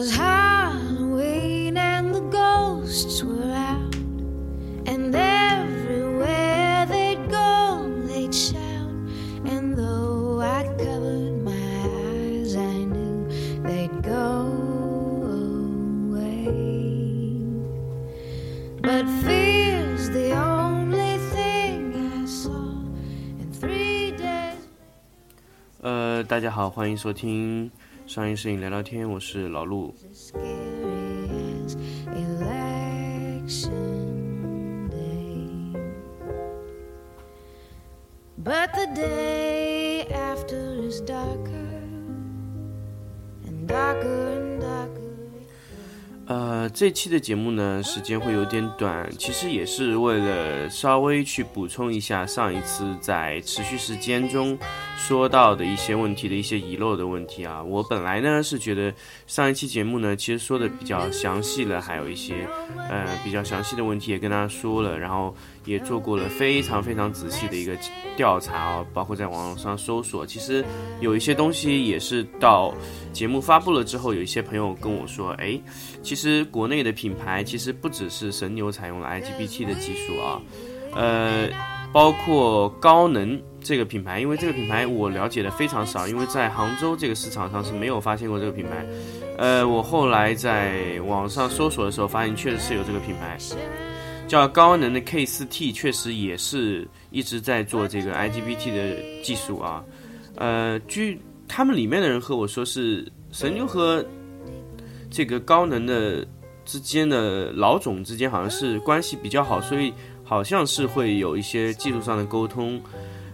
'Twas Halloween and the ghosts were out, and everywhere they'd go, they'd shout. And though I covered my eyes, I knew they'd go away. But fear's the only thing I saw in three days. 呃，大家好，欢迎收听 上音摄影聊聊天，我是老陆。But the day after is darker and darker and darker. 呃，这期的节目呢，时间会有点短，其实也是为了稍微去补充一下上一次在持续时间中说到的一些问题的一些遗漏的问题啊。我本来呢是觉得上一期节目呢，其实说的比较详细了，还有一些呃比较详细的问题也跟大家说了，然后也做过了非常非常仔细的一个调查啊，包括在网络上搜索，其实有一些东西也是到节目发布了之后，有一些朋友跟我说，哎。其实国内的品牌其实不只是神牛采用了 IGBT 的技术啊，呃，包括高能这个品牌，因为这个品牌我了解的非常少，因为在杭州这个市场上是没有发现过这个品牌。呃，我后来在网上搜索的时候，发现确实是有这个品牌，叫高能的 K4T，确实也是一直在做这个 IGBT 的技术啊。呃，据他们里面的人和我说，是神牛和这个高能的之间的老总之间好像是关系比较好，所以好像是会有一些技术上的沟通。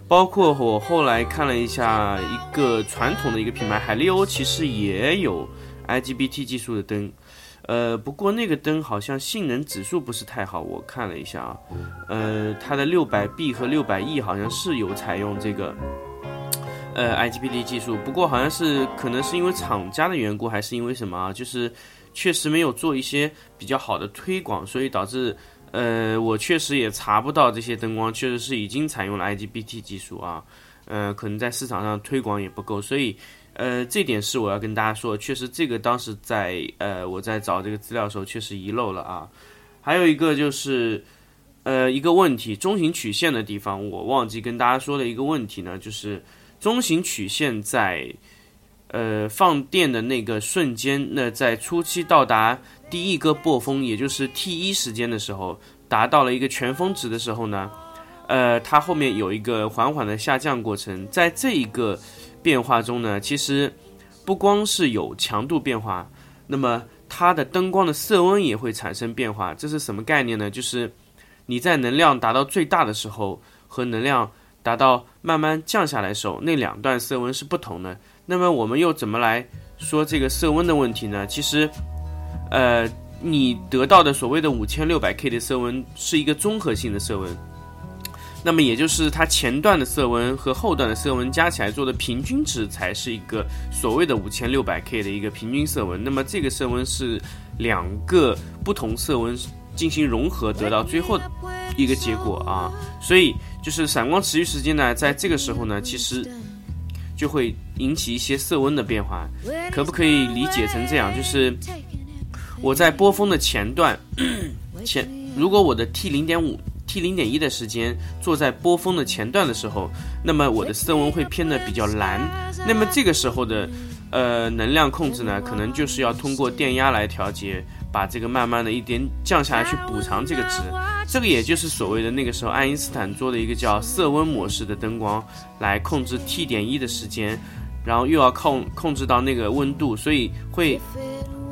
包括我后来看了一下一个传统的一个品牌海利欧，其实也有 IGBT 技术的灯，呃，不过那个灯好像性能指数不是太好，我看了一下啊，呃，它的六百 B 和六百 E 好像是有采用这个。呃，IGBT 技术，不过好像是可能是因为厂家的缘故，还是因为什么啊？就是确实没有做一些比较好的推广，所以导致呃，我确实也查不到这些灯光确实是已经采用了 IGBT 技术啊。呃，可能在市场上推广也不够，所以呃，这点是我要跟大家说，确实这个当时在呃我在找这个资料的时候确实遗漏了啊。还有一个就是呃一个问题，中型曲线的地方我忘记跟大家说的一个问题呢，就是。中型曲线在，呃，放电的那个瞬间，那在初期到达第一个波峰，也就是 T 一时间的时候，达到了一个全峰值的时候呢，呃，它后面有一个缓缓的下降过程。在这一个变化中呢，其实不光是有强度变化，那么它的灯光的色温也会产生变化。这是什么概念呢？就是你在能量达到最大的时候和能量。达到慢慢降下来的时候，那两段色温是不同的。那么我们又怎么来说这个色温的问题呢？其实，呃，你得到的所谓的五千六百 K 的色温是一个综合性的色温，那么也就是它前段的色温和后段的色温加起来做的平均值才是一个所谓的五千六百 K 的一个平均色温。那么这个色温是两个不同色温进行融合得到最后一个结果啊，所以。就是闪光持续时间呢，在这个时候呢，其实就会引起一些色温的变化，可不可以理解成这样？就是我在波峰的前段前，如果我的 T 零点五、T 零点一的时间坐在波峰的前段的时候，那么我的色温会偏的比较蓝。那么这个时候的呃能量控制呢，可能就是要通过电压来调节。把这个慢慢的一点降下来，去补偿这个值，这个也就是所谓的那个时候爱因斯坦做的一个叫色温模式的灯光，来控制 T 点一的时间，然后又要控控制到那个温度，所以会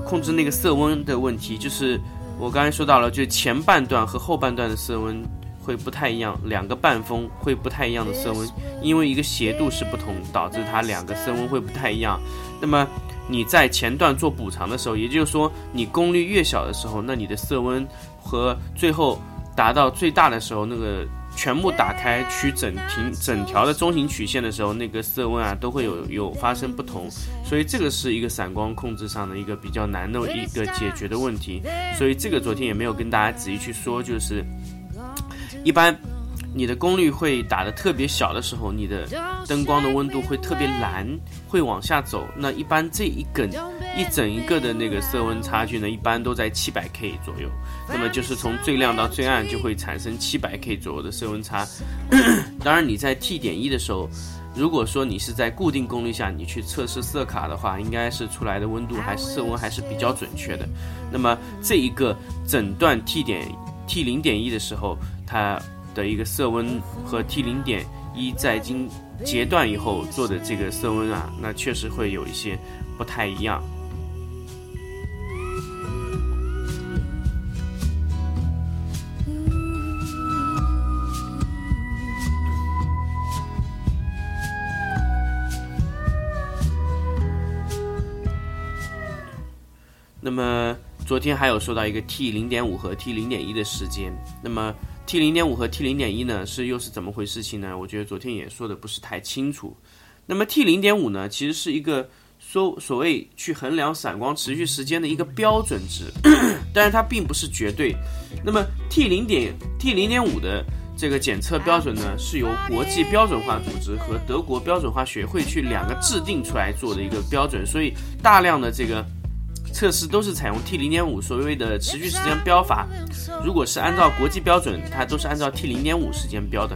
控制那个色温的问题。就是我刚才说到了，就前半段和后半段的色温会不太一样，两个半峰会不太一样的色温，因为一个斜度是不同，导致它两个色温会不太一样。那么你在前段做补偿的时候，也就是说，你功率越小的时候，那你的色温和最后达到最大的时候，那个全部打开取整停整条的中型曲线的时候，那个色温啊都会有有发生不同，所以这个是一个散光控制上的一个比较难的一个解决的问题。所以这个昨天也没有跟大家仔细去说，就是一般你的功率会打得特别小的时候，你的灯光的温度会特别蓝，会往下走。那一般这一根一整一个的那个色温差距呢，一般都在七百 K 左右。那么就是从最亮到最暗就会产生七百 K 左右的色温差。当然你在 T 点一的时候，如果说你是在固定功率下你去测试色卡的话，应该是出来的温度还是色温还是比较准确的。那么这一个整段 T 点 T 零点一的时候，它。的一个色温和 T 零点一在经截断以后做的这个色温啊，那确实会有一些不太一样。那么昨天还有说到一个 T 零点五和 T 零点一的时间，那么。T 零点五和 T 零点一呢，是又是怎么回事情呢？我觉得昨天也说的不是太清楚。那么 T 零点五呢，其实是一个说所谓去衡量闪光持续时间的一个标准值，但是它并不是绝对。那么 T 零点 T 零点五的这个检测标准呢，是由国际标准化组织和德国标准化学会去两个制定出来做的一个标准，所以大量的这个。测试都是采用 T 零点五所谓的持续时间标法，如果是按照国际标准，它都是按照 T 零点五时间标的。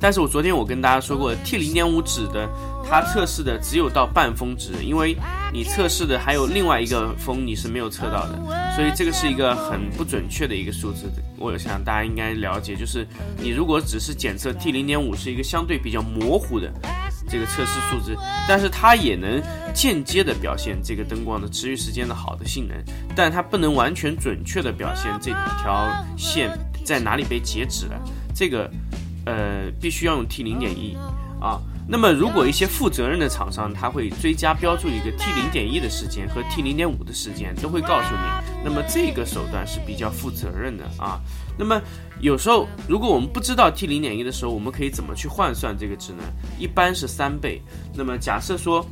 但是我昨天我跟大家说过，T 零点五指的它测试的只有到半峰值，因为你测试的还有另外一个峰你是没有测到的，所以这个是一个很不准确的一个数字。我想大家应该了解，就是你如果只是检测 T 零点五是一个相对比较模糊的。这个测试数值，但是它也能间接的表现这个灯光的持续时间的好的性能，但它不能完全准确的表现这条线在哪里被截止了。这个，呃，必须要用 T 零点一啊。那么，如果一些负责任的厂商，他会追加标注一个 T 零点一的时间和 T 零点五的时间，都会告诉你。那么这个手段是比较负责任的啊。那么有时候，如果我们不知道 T 零点一的时候，我们可以怎么去换算这个值呢？一般是三倍。那么假设说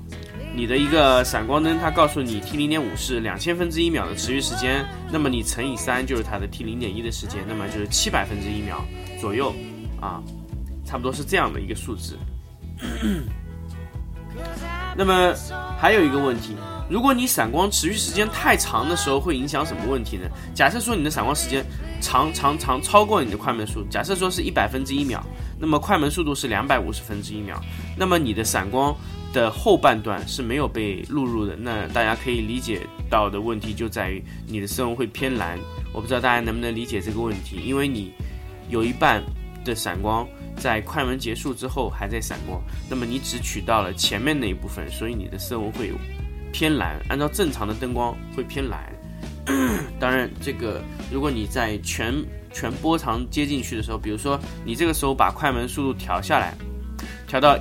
你的一个闪光灯，它告诉你 T 零点五是两千分之一秒的持续时间，那么你乘以三就是它的 T 零点一的时间，那么就是七百分之一秒左右啊，差不多是这样的一个数字。那么还有一个问题，如果你闪光持续时间太长的时候，会影响什么问题呢？假设说你的闪光时间长长长超过你的快门速，假设说是一百分之一秒，那么快门速度是两百五十分之一秒，那么你的闪光的后半段是没有被录入的。那大家可以理解到的问题就在于你的色温会偏蓝。我不知道大家能不能理解这个问题，因为你有一半的闪光。在快门结束之后还在闪光，那么你只取到了前面那一部分，所以你的色温会有偏蓝。按照正常的灯光会偏蓝。当然，这个如果你在全全波长接进去的时候，比如说你这个时候把快门速度调下来，调到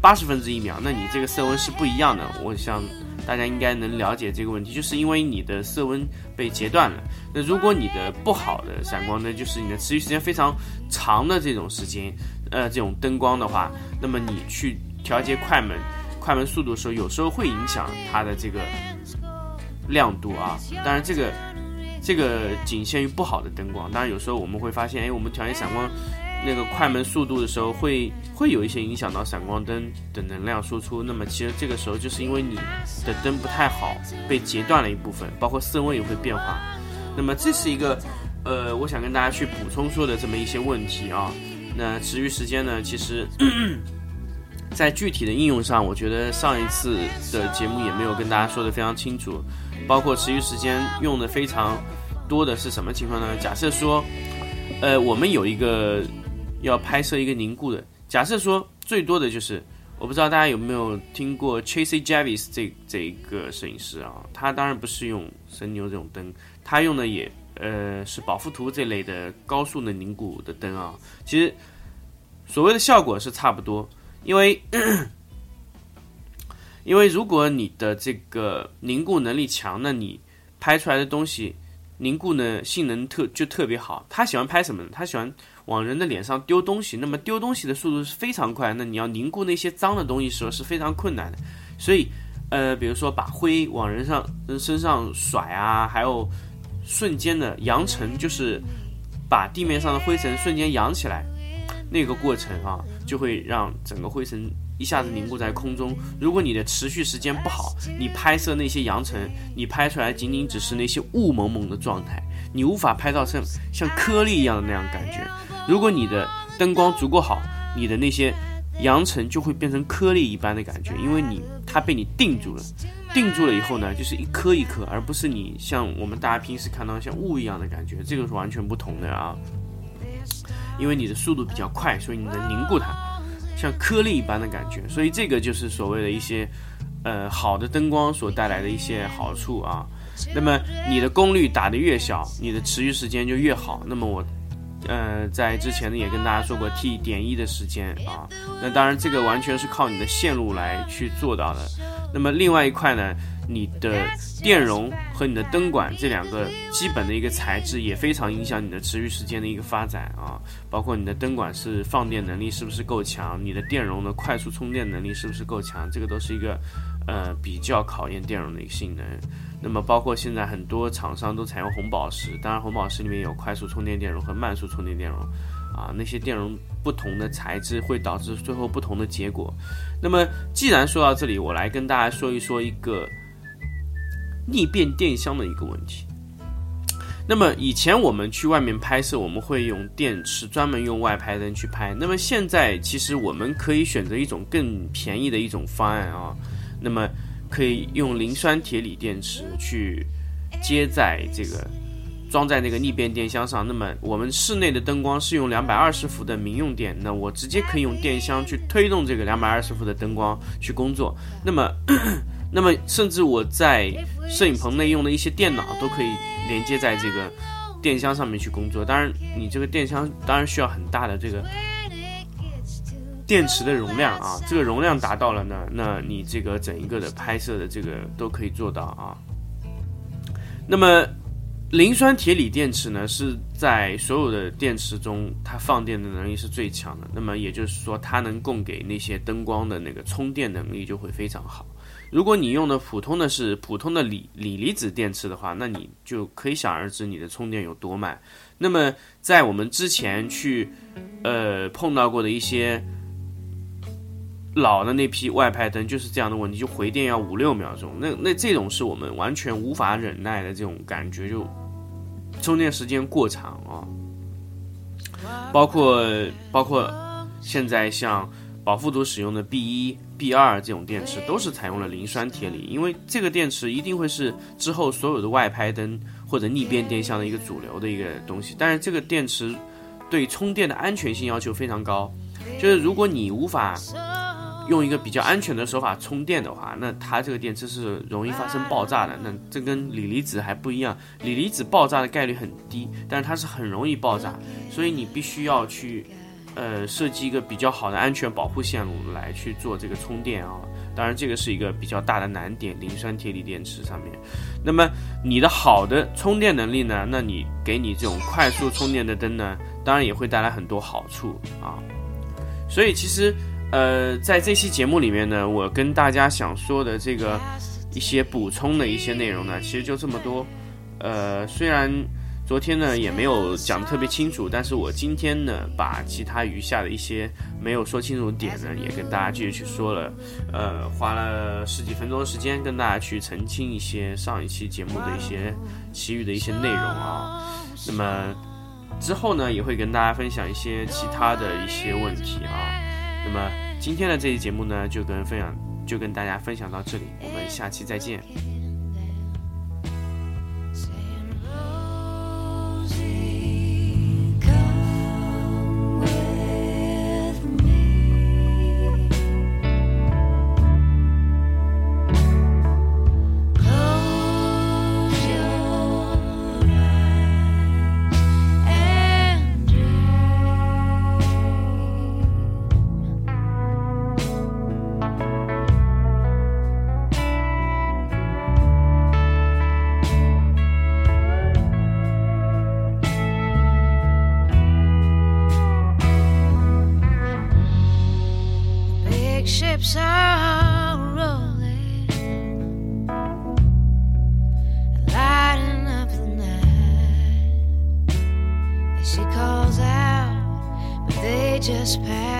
八十分之一秒，那你这个色温是不一样的。我想。大家应该能了解这个问题，就是因为你的色温被截断了。那如果你的不好的闪光灯，就是你的持续时间非常长的这种时间，呃，这种灯光的话，那么你去调节快门、快门速度的时候，有时候会影响它的这个亮度啊。当然，这个这个仅限于不好的灯光。当然，有时候我们会发现，哎，我们调节闪光。那个快门速度的时候，会会有一些影响到闪光灯的能量输出。那么其实这个时候就是因为你的灯不太好，被截断了一部分，包括色温也会变化。那么这是一个，呃，我想跟大家去补充说的这么一些问题啊。那持续时间呢，其实，在具体的应用上，我觉得上一次的节目也没有跟大家说的非常清楚。包括持续时间用的非常多的是什么情况呢？假设说，呃，我们有一个。要拍摄一个凝固的，假设说最多的就是，我不知道大家有没有听过 Chasey Javis 这这一个摄影师啊，他当然不是用神牛这种灯，他用的也呃是宝富图这类的高速的凝固的灯啊。其实所谓的效果是差不多，因为 因为如果你的这个凝固能力强，那你拍出来的东西凝固呢性能特就特别好。他喜欢拍什么呢？他喜欢。往人的脸上丢东西，那么丢东西的速度是非常快。那你要凝固那些脏的东西时候是非常困难的。所以，呃，比如说把灰往人上身上甩啊，还有瞬间的扬尘，就是把地面上的灰尘瞬间扬起来那个过程啊，就会让整个灰尘一下子凝固在空中。如果你的持续时间不好，你拍摄那些扬尘，你拍出来仅仅只是那些雾蒙蒙的状态，你无法拍到像像颗粒一样的那样感觉。如果你的灯光足够好，你的那些扬尘就会变成颗粒一般的感觉，因为你它被你定住了。定住了以后呢，就是一颗一颗，而不是你像我们大家平时看到像雾一样的感觉，这个是完全不同的啊。因为你的速度比较快，所以你能凝固它，像颗粒一般的感觉。所以这个就是所谓的一些，呃，好的灯光所带来的一些好处啊。那么你的功率打得越小，你的持续时间就越好。那么我，呃，在之前呢也跟大家说过 T 点一的时间啊。那当然这个完全是靠你的线路来去做到的。那么另外一块呢？你的电容和你的灯管这两个基本的一个材质也非常影响你的持续时间的一个发展啊，包括你的灯管是放电能力是不是够强，你的电容的快速充电能力是不是够强，这个都是一个呃比较考验电容的一个性能。那么包括现在很多厂商都采用红宝石，当然红宝石里面有快速充电电容和慢速充电电容啊，那些电容不同的材质会导致最后不同的结果。那么既然说到这里，我来跟大家说一说一个。逆变电箱的一个问题。那么以前我们去外面拍摄，我们会用电池，专门用外拍灯去拍。那么现在其实我们可以选择一种更便宜的一种方案啊，那么可以用磷酸铁锂电池去接在这个装在那个逆变电箱上。那么我们室内的灯光是用两百二十伏的民用电，那我直接可以用电箱去推动这个两百二十伏的灯光去工作。那么那么，甚至我在摄影棚内用的一些电脑都可以连接在这个电箱上面去工作。当然，你这个电箱当然需要很大的这个电池的容量啊。这个容量达到了呢，那你这个整一个的拍摄的这个都可以做到啊。那么，磷酸铁锂电池呢，是在所有的电池中，它放电的能力是最强的。那么也就是说，它能供给那些灯光的那个充电能力就会非常好。如果你用的普通的是普通的锂锂离子电池的话，那你就可以想而知你的充电有多慢。那么在我们之前去呃碰到过的一些老的那批外拍灯，就是这样的问题，就回电要五六秒钟。那那这种是我们完全无法忍耐的这种感觉，就充电时间过长啊。包括包括现在像保富图使用的 B 一。B 二这种电池都是采用了磷酸铁锂，因为这个电池一定会是之后所有的外拍灯或者逆变电箱的一个主流的一个东西。但是这个电池对充电的安全性要求非常高，就是如果你无法用一个比较安全的手法充电的话，那它这个电池是容易发生爆炸的。那这跟锂离子还不一样，锂离子爆炸的概率很低，但是它是很容易爆炸，所以你必须要去。呃，设计一个比较好的安全保护线路来去做这个充电啊，当然这个是一个比较大的难点，磷酸铁锂电池上面。那么你的好的充电能力呢？那你给你这种快速充电的灯呢，当然也会带来很多好处啊。所以其实呃，在这期节目里面呢，我跟大家想说的这个一些补充的一些内容呢，其实就这么多。呃，虽然。昨天呢也没有讲得特别清楚，但是我今天呢把其他余下的一些没有说清楚的点呢也跟大家继续去说了，呃，花了十几分钟的时间跟大家去澄清一些上一期节目的一些其余的一些内容啊。那么之后呢也会跟大家分享一些其他的一些问题啊。那么今天的这期节目呢就跟分享就跟大家分享到这里，我们下期再见。past.